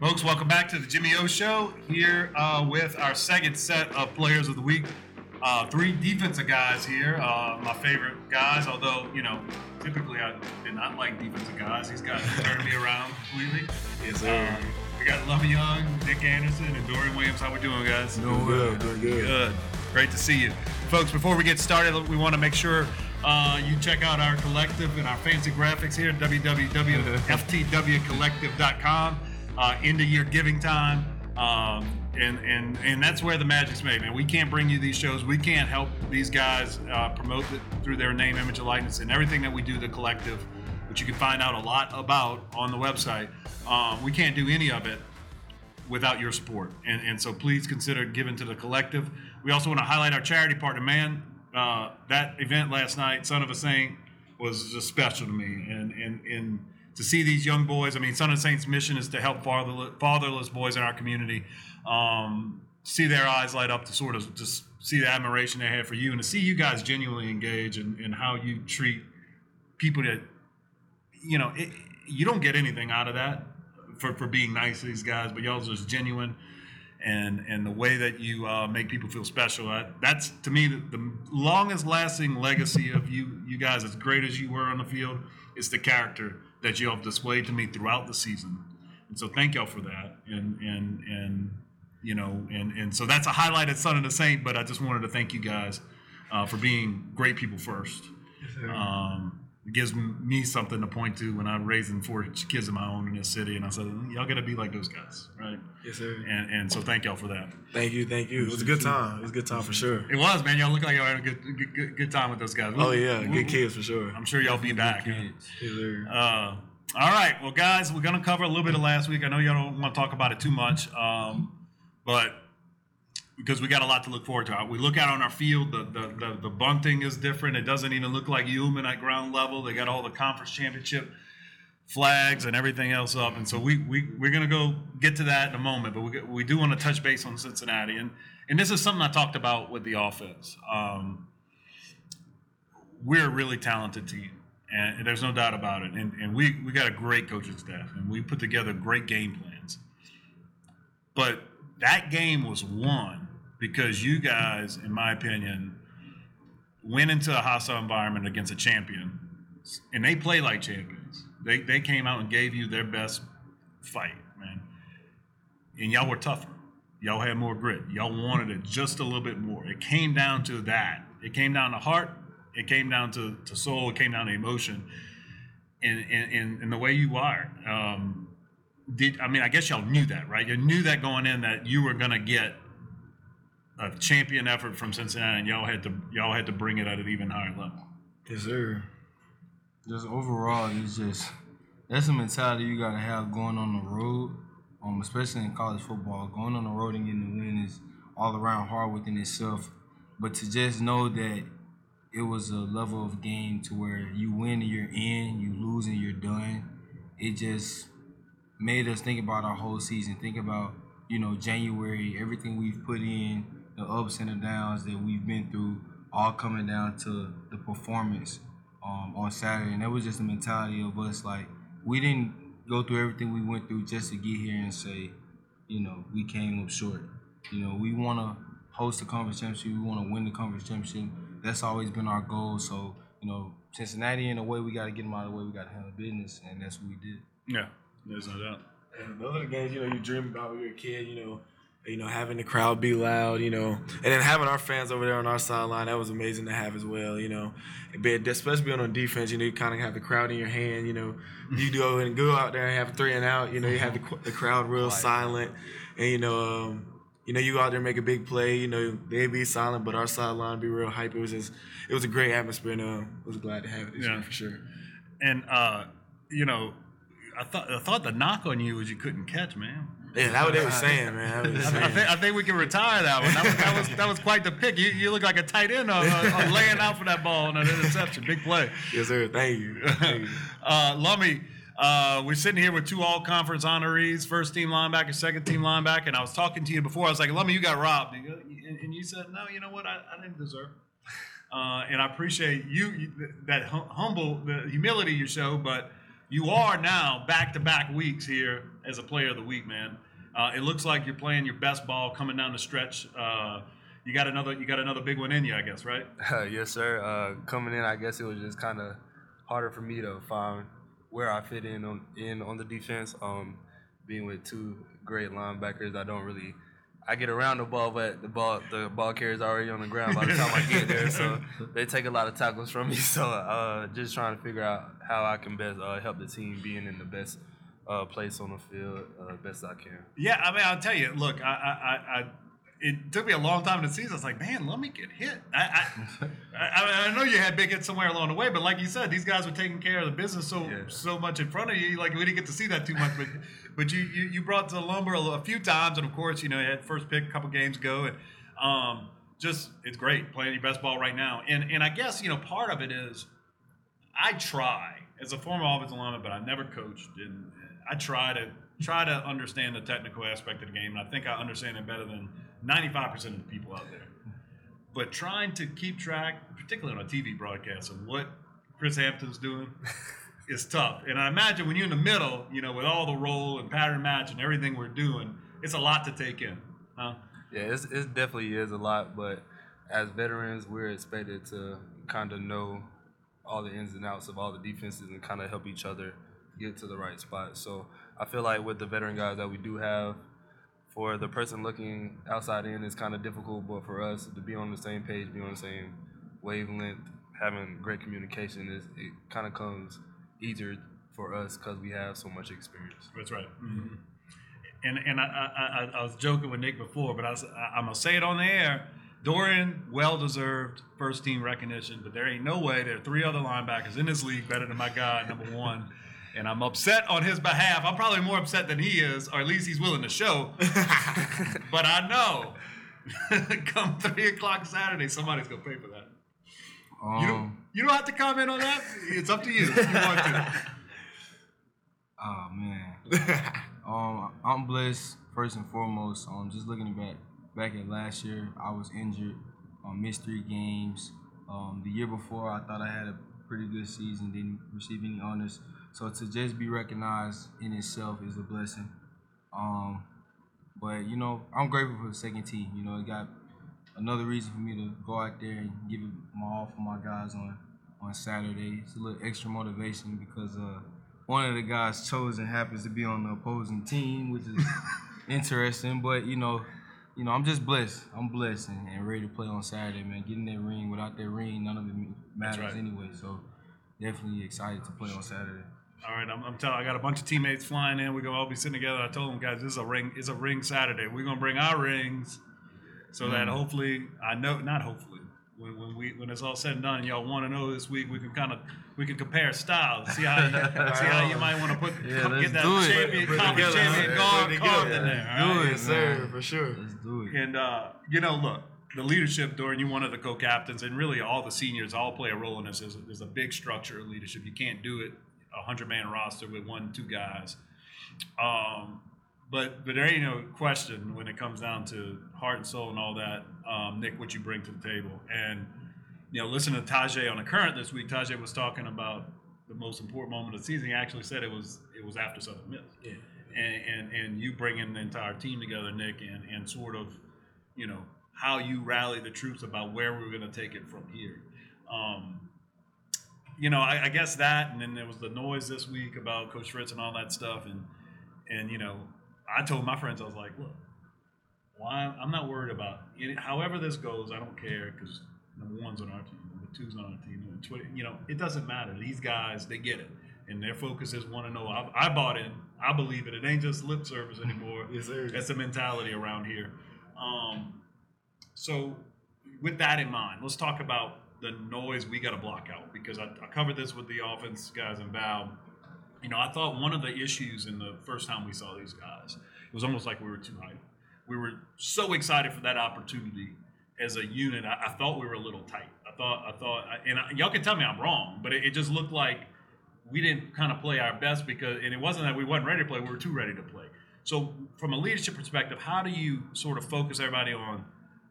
Folks, welcome back to the Jimmy O Show. Here uh, with our second set of players of the week. Uh, three defensive guys here, uh, my favorite guys. Although you know, typically I did not like defensive guys. These guys turned me around completely. Yes, sir. Uh, we got Lummie Young, Nick Anderson, and Dorian Williams. How we doing, guys? Doing good, doing good. Good. Great to see you. Folks, before we get started, we want to make sure uh, you check out our collective and our fancy graphics here at www.ftwcollective.com. Uh, end of year giving time. Um, and, and, and that's where the magic's made, man. We can't bring you these shows. We can't help these guys uh, promote it through their name, image, and likeness, and everything that we do, the collective, which you can find out a lot about on the website. Um, we can't do any of it without your support. And, and so please consider giving to the collective. We also want to highlight our charity partner, man. Uh, that event last night, Son of a Saint, was just special to me. And, and, and to see these young boys, I mean, Son of Saint's mission is to help fatherless, fatherless boys in our community. Um, see their eyes light up to sort of just see the admiration they have for you and to see you guys genuinely engage in, in how you treat people that, you know, it, you don't get anything out of that for, for being nice to these guys, but y'all just genuine, and and the way that you uh, make people feel special. That, that's to me the, the longest lasting legacy of you you guys. As great as you were on the field, is the character that you have displayed to me throughout the season. And so thank y'all for that. And and and you know and and so that's a highlighted Son of the Saint. But I just wanted to thank you guys uh, for being great people first. Um, it gives me something to point to when I'm raising four kids of my own in this city, and I said, "Y'all got to be like those guys, right?" Yes, sir. And and so thank y'all for that. Thank you, thank you. It was a good time. It was a good time for sure. It was, man. Y'all look like y'all had a good good, good, good time with those guys. Oh yeah, We- good kids for sure. I'm sure y'all be back. Yes, sir. Uh, all right, well, guys, we're gonna cover a little bit of last week. I know y'all don't want to talk about it too much, um, but because we got a lot to look forward to. We look out on our field. The, the the the bunting is different. It doesn't even look like human at ground level. They got all the conference championship flags and everything else up, and so we we we're gonna go get to that in a moment. But we we do want to touch base on Cincinnati, and and this is something I talked about with the offense. Um, we're a really talented team, and there's no doubt about it. And, and we, we got a great coaching staff, and we put together great game plans. But that game was won because you guys, in my opinion, went into a hostile environment against a champion, and they play like champions. They, they came out and gave you their best fight, man. And y'all were tougher. Y'all had more grit. Y'all wanted it just a little bit more. It came down to that. It came down to heart. It came down to, to soul. It came down to emotion. And, and, and, the way you are. Um, did I mean I guess y'all knew that, right? You knew that going in that you were gonna get a champion effort from Cincinnati, and y'all had to y'all had to bring it at an even higher level. Yes, sir. just overall, it's just that's a mentality you gotta have going on the road, um, especially in college football. Going on the road and getting the win is all around hard within itself. But to just know that it was a level of game to where you win and you're in, you lose and you're done, it just made us think about our whole season. Think about you know January, everything we've put in, the ups and the downs that we've been through, all coming down to the performance um, on Saturday, and that was just the mentality of us. Like we didn't go through everything we went through just to get here and say, you know, we came up short. You know, we want to host the conference championship. We want to win the conference championship. That's always been our goal. So, you know, Cincinnati in a way, we got to get them out of the way. We got to handle business, and that's what we did. Yeah, there's no doubt. And those are the games you know you dream about when you're a kid. You know, you know having the crowd be loud. You know, and then having our fans over there on our sideline that was amazing to have as well. You know, but especially being on defense, you know, you kind of have the crowd in your hand. You know, you go and go out there and have three and out. You know, you have the, the crowd real silent, and you know. Um, you know, you go out there and make a big play. You know, they be silent, but our sideline be real hype. It was just, it was a great atmosphere, and uh, I was glad to have it Yeah. for sure. And uh, you know, I thought I thought the knock on you was you couldn't catch, man. Yeah, that's what they were saying, man. Was I, think, I think we can retire that one. That was that was, that was quite the pick. You, you look like a tight end uh, uh, laying out for that ball on an interception. Big play. Yes, sir. Thank you. Thank you. Uh, Lummie, uh, we're sitting here with two all conference honorees, first team linebacker, second team linebacker. And I was talking to you before. I was like, Lummie, you got robbed. And you- And and you said, no, you know what? I, I didn't deserve. it." Uh, and I appreciate you, you that hum- humble, the humility you show. But you are now back to back weeks here as a player of the week, man. Uh, it looks like you're playing your best ball coming down the stretch. Uh, you got another you got another big one in you, I guess, right? yes, sir. Uh, coming in, I guess it was just kind of harder for me to find where I fit in on in on the defense. Um, being with two great linebackers, I don't really. I get around the ball, but the ball the ball carrier's already on the ground by the time I get there. So they take a lot of tackles from me. So uh, just trying to figure out how I can best uh, help the team being in the best uh, place on the field, uh, best I can. Yeah, I mean, I'll tell you. Look, I, I, I, I it took me a long time to see this. I was like, man, let me get hit. I, I, I, I know you had big hits somewhere along the way, but like you said, these guys were taking care of the business so Yeah. so much in front of you. Like we didn't get to see that too much, but but you you, you brought the lumber a, a few times, and of course, you know, you had first pick a couple games ago, and um, just it's great playing your best ball right now. And and I guess you know part of it is I try as a former offensive lineman, but I never coached, and I try to try to understand the technical aspect of the game, and I think I understand it better than 95% of the people out there. But trying to keep track, particularly on a TV broadcast, of what Chris Hampton's doing is tough. And I imagine when you're in the middle, you know, with all the role and pattern match and everything we're doing, it's a lot to take in. Huh? Yeah, it's, it definitely is a lot, but as veterans, we're expected to kind of know all the ins and outs of all the defenses and kind of help each other get to the right spot. So I feel like with the veteran guys that we do have, for the person looking outside in, it's kind of difficult, but for us to be on the same page, be on the same wavelength, having great communication, is it kind of comes easier for us because we have so much experience. That's right. Mm-hmm. And and I, I, I, I was joking with Nick before, but I was, I, I'm gonna say it on the air. Dorian, well deserved first team recognition, but there ain't no way there are three other linebackers in this league better than my guy, number one. And I'm upset on his behalf. I'm probably more upset than he is, or at least he's willing to show. but I know, come three o'clock Saturday, somebody's gonna pay for that. Um, You don't, you don't have to comment on that. It's up to you you want to. Oh man. um, I'm blessed first and foremost. Um, just looking back back at last year, I was injured. Um, missed three games. Um, the year before, I thought I had a pretty good season. Didn't receive any honors. So to just be recognized in itself is a blessing. Um, but you know, I'm grateful for the second team. You know, it got another reason for me to go out there and give it my all for my guys on on Saturday. It's a little extra motivation because uh, one of the guys chosen happens to be on the opposing team, which is interesting. But you know, you know, I'm just blessed. I'm blessed and, and ready to play on Saturday, man. Getting that ring without that ring, none of it matters right. anyway. So definitely excited to play on Saturday. All right, I'm, I'm telling. I got a bunch of teammates flying in. We're gonna all be sitting together. I told them guys, this is a ring. It's a ring Saturday. We're gonna bring our rings, so that Mm. hopefully, I know, not hopefully, when, when we when it's all said and done, y'all want to know this week, we can kind of we can compare styles. See how you, see how you might want to put Yeah, get that champion it conference champion guard carved in there. Do right? it. yes, sir, for sure. Let's do it. And uh, you know, look, the leadership, Dorian, you're one of the co-captains, and really all the seniors all play a role in this. There's a, there's a big structure of leadership. You can't do it a hundred man roster with one, two guys. Um, but but there ain't no question when it comes down to heart and soul and all that, um, Nick, what you bring to the table. And you know, listen to Tyjae on the current this week. Tyjae was talking about the most important moment of the season. He actually said it was it was after Southern Miss Yeah. and, and and you bringing the entire team together, Nick, and and sort of, you know, how you rally the troops about where we're going to take it from here. Um, you know, I, I guess that, and then there was the noise this week about Coach Fritz and all that stuff, and and you know, I told my friends, I was like, look, why I'm not worried about it. However this goes, I don't care because number one's on our team, number two's on our team, number twenty, you know, it doesn't matter. These guys, they get it, and their focus is want to know. I, I bought in. I believe it. It ain't just lip service anymore. Yes, sir. That's the mentality around here. Um, so, with that in mind, let's talk about the noise we got to block out because I, I covered this with the offense guys and Val. You know, I thought one of the issues in the first time we saw these guys, it was almost like we were too hyped. We were so excited for that opportunity as a unit. I, I thought we were a little tight. I thought, I thought, and I, y'all can tell me I'm wrong, but it, it just looked like we didn't kind of play our best because, and it wasn't that we wasn't ready to play, we were too ready to play. So, from a leadership perspective, how do you sort of focus everybody on,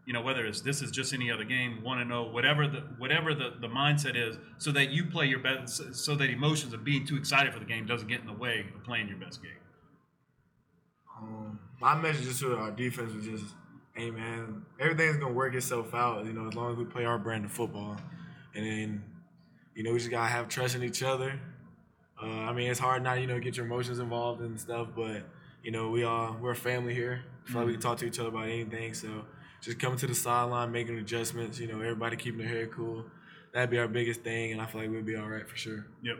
you know, whether it's this is just any other game, want to know whatever the whatever the, the mindset is, so that you play your best, so that emotions of being too excited for the game doesn't get in the way of playing your best game. Um, my message to our defense was just, hey man, everything's gonna work itself out. You know, as long as we play our brand of football, and then, you know, we just gotta have trust in each other. Uh, I mean, it's hard not, you know, get your emotions involved and stuff, but you know, we all we're a family here. Feel like we can talk to each other about anything. So just coming to the sideline, making adjustments. You know, everybody keeping their head cool. That'd be our biggest thing, and I feel like we'll be all right for sure. Yep.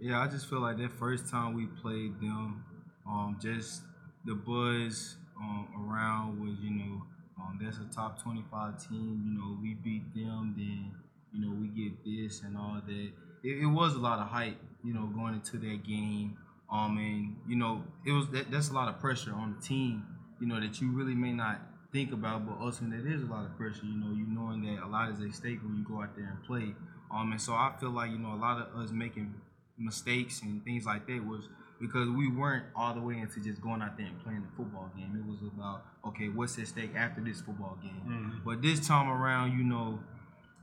Yeah, I just feel like that first time we played them, um, just the buzz um, around was, you know, um, that's a top 25 team. You know, we beat them, then, you know, we get this and all that. It, it was a lot of hype, you know, going into that game. Um, and, you know, it was that, that's a lot of pressure on the team, you know, that you really may not think about, but ultimately there is a lot of pressure, you know, you knowing that a lot is at stake when you go out there and play. Um, and so I feel like, you know, a lot of us making mistakes and things like that was because we weren't all the way into just going out there and playing the football game. It was about okay, what's at stake after this football game. Mhm. But this time around, you know,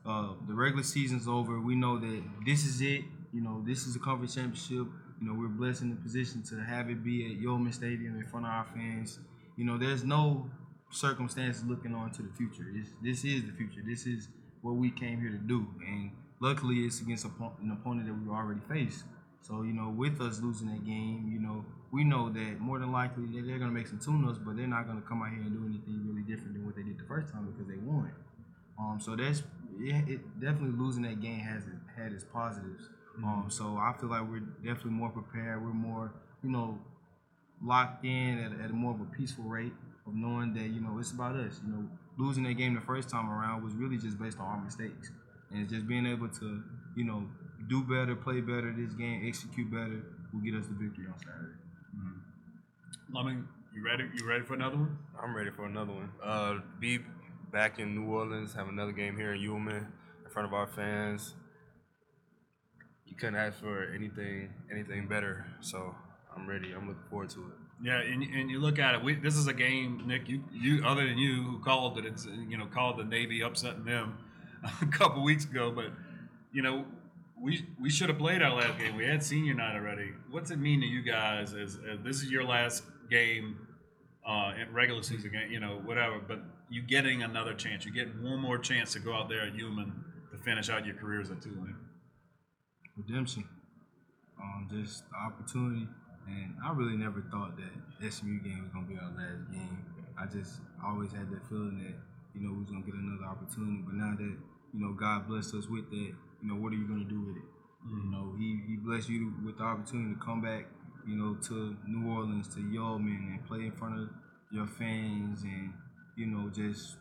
uh, the regular season's over. We know that this is it. You know, this is the conference championship. You know, we're blessed in the position to have it be at Yulman Stadium in front of our fans. You know, there's no circumstances looking on to the future. It's, this is the future. This is what we came here to do. And luckily, it's against a, an opponent that we already faced. So, you know, with us losing that game, you know, we know that more than likely they're going to make some tune-ups, but they're not going to come out here and do anything really different than what they did the first time because they won. Um, so that's yeah, it definitely losing that game has it, had its positives. Um, so I feel like we're definitely more prepared. We're more, you know, locked in at, at a more of a peaceful rate of knowing that you know it's about us. You know, losing that game the first time around was really just based on our mistakes, and it's just being able to, you know, do better, play better this game, execute better will get us the victory on Saturday. Lummie, you ready? You ready for another one? I'm ready for another one. Uh, be back in New Orleans, have another game here in Yulman in front of our fans. You couldn't ask for anything anything better. So I'm ready. I'm looking forward to it. Yeah, and, and you look at it. We, this is a game, Nick. You, you, other than you, who called it, it's you know called the Navy upsetting them a couple weeks ago. But you know, we we should have played our last game. We had senior night already. What's it mean to you guys? As, as this is your last game, uh, in regular season game, you know, whatever. But you getting another chance. You get one more chance to go out there at Yulman to finish out your careers at Tulane. redemption. Um, just the opportunity. And I really never thought that SMU game was gonna be our last game. I just always had that feeling that, you know, we was gonna get another opportunity. But now that, you know, God blessed us with that, you know, what are you gonna do with it? You mm. know, he, he blessed you with the opportunity to come back, you know, to New Orleans, to Yulman and play in front of your fans and, you know, just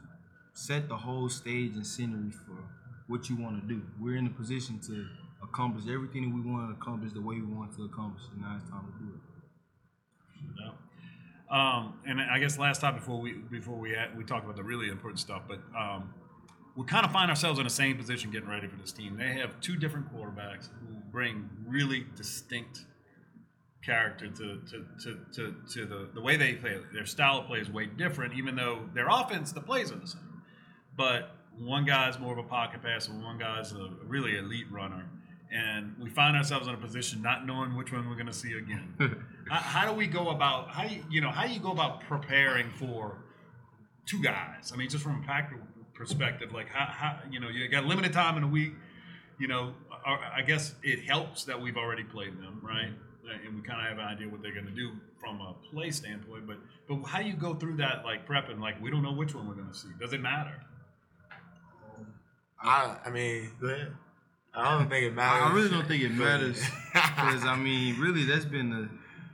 set the whole stage and scenery for what you want to do. We're in a position to accomplish everything that we want to accomplish the way we want to accomplish, and now it's time to do it. No. Um, and I guess last time before we before we had, we talked about the really important stuff, but um, we kind of find ourselves in the same position getting ready for this team. They have two different quarterbacks who bring really distinct character to to, to, to, to the, the way they play. Their style of play is way different, even though their offense, the plays are the same. But one guy's more of a pocket passer, one guy's a really elite runner. And we find ourselves in a position not knowing which one we're going to see again. how, how do we go about how you, you know how do you go about preparing for two guys? I mean, just from a practical perspective, like how, how you know you got limited time in a week. You know, I I guess it helps that we've already played them, right? Mm-hmm. And we kind of have an idea what they're going to do from a play standpoint. But but how do you go through that like prepping? Like we don't know which one we're going to see. Does it matter? Um, I I mean, go ahead. I don't think it matters. I really don't think it matters because I mean, really, that's been the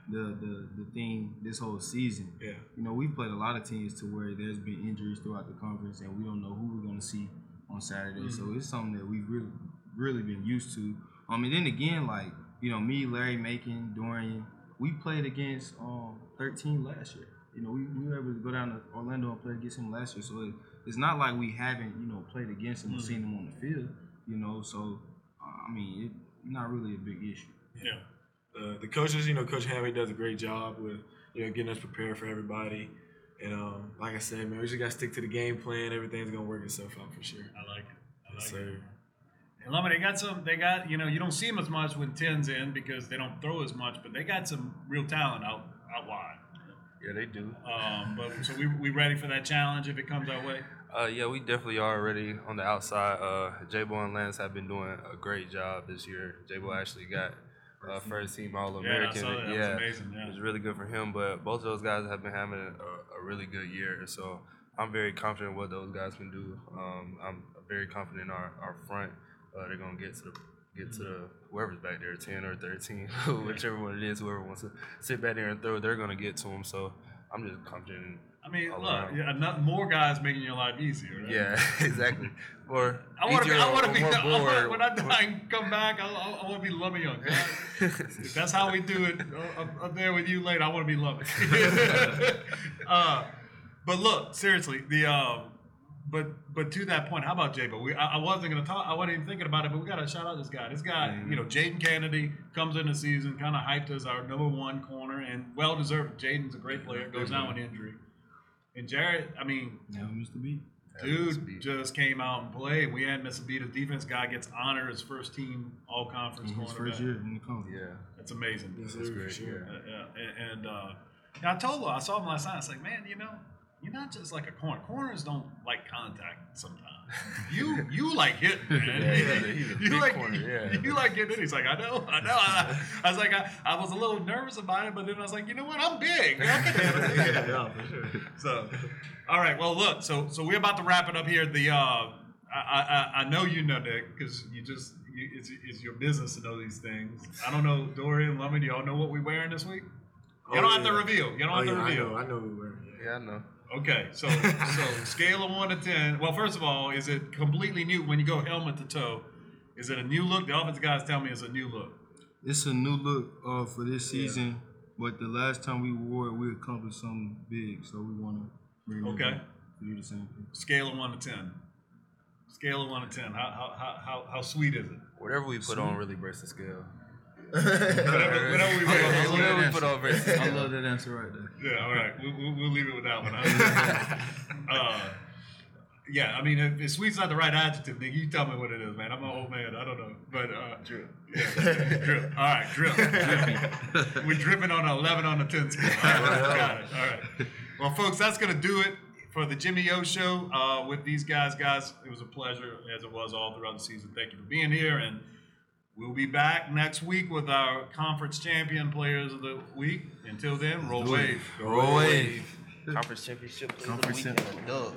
the the, the thing this whole season. yeah. You know, we've played a lot of teams to where there's been injuries throughout the conference, and we don't know who we're going to see on Saturday. So it's something that we've really, really been used to. Um, and then again, like you know, me, Larry, Macon, Dorian, we played against um 13 last year. You know, we, we were able to go down to Orlando and play against him last year. So it, it's not like we haven't, you know, played against him or seen him on the field. You know, so I mean, it's not really a big issue. Yeah. Uh, the coaches, you know, Coach Hammy does a great job with, you know, getting us prepared for everybody. And um, like I said, man, we just gotta stick to the game plan. Everything's gonna work itself out for sure. I like it. I like Yes, it. sir. And Lummie, they got some. They got you know you don't see them as much when tens in because they don't throw as much, but they got some real talent out out wide. Yeah, they do. Um, but so we we ready for that challenge if it comes our way. Uh, yeah, we definitely are already on the outside. Uh, J-Bo and Lance have been doing a great job this year. J-Bo actually got uh, first team All American. Yeah, I saw that. That amazing, yeah. it was really good for him. But both of those guys have been having a, a really good year. So I'm very confident what those guys can do. Um, I'm very confident in our, our front. Uh, they're gonna get to the get to the whoever's back there, ten or thirteen, whichever one it is, whoever wants to sit back there and throw, they're gonna get to them. So I'm just confident. I mean, All look, around. yeah, not, more guys making your life easier. Right? Yeah, exactly. Or I want to be. I want to be. more I wanna, bored. when I die and come back, I, I, want to be Lummie Young. If that's how we do it uh, up, up there with you later, I want to be Lummie. uh, but look, seriously, the. Uh, but but to that point, how about Jay? But we I, I wasn't gonna talk. I wasn't even thinking about it. But we gotta shout out this guy. This guy, you know, Jadon Canady comes in the season, kind of hyped as our number one corner, and well deserved. Jadon's a great player. Goes down with injury. And Jared, I mean, Never missed a beat. Dude just came out and played. We hadn't missed a beat. His defense guy gets honor as first team all conference his first year in the conference. Yeah, That's amazing. Yes, That's great, for sure. Uh, yeah. And, and uh, I told him, I saw him last night. I was like, man, you know, you're not just like a corner. Corners don't like contact sometimes. You you like hitting, man. Yeah, he's a- he's a you like, corner, yeah. You like getting in. He's like, I know, I know. I, I was like, I, I was a little nervous about it, but then I was like, you know what? I'm big. I can handle it. yeah, yeah, for sure. So, all right. Well, look. So, so we're about to wrap it up here. The uh, I, I, I know you know Nick because you just you, it's, it's your business to know these things. I don't know Dorian Lummie. Do y'all know what we're wearing this week? You Oh, don't have to reveal. You don't Oh, have to yeah, I reveal. know, I know we were. Yeah. yeah, I know. Okay. So, so scale of one to ten. Well, first of all, is it completely new when you go helmet to toe? Is it a new look? The offensive guys tell me it's a new look. It's a new look uh, for this season, but the last time we wore it, we accomplished something big, so we want to bring it Okay. back to do the same thing. Scale of one to ten. Scale of one to ten. How how how how, how sweet is it? Whatever we put on really breaks the scale. Whatever, whatever we put on. I love Whatever we that put answer. on I love that answer right there. Yeah, all right. We'll, we'll, we'll leave it with that one. uh, yeah, I mean, if, if sweet's not the right adjective, Nick, you tell me what it is, man. I'm an old man. I don't know. But, uh, drip. Yeah, drip. All right, drip. Dripping. We're dripping on an 11 on the 10 scale. All right, got it. All right. Well, folks, that's going to do it for the Jimmy O show uh, with these guys. Guys, it was a pleasure, as it was all throughout the season. Thank you for being here. And we'll be back next week with our conference champion players of the week. Until then, roll wave. Roll wave. Conference championship. player of the Conference weekend, champ- Dub.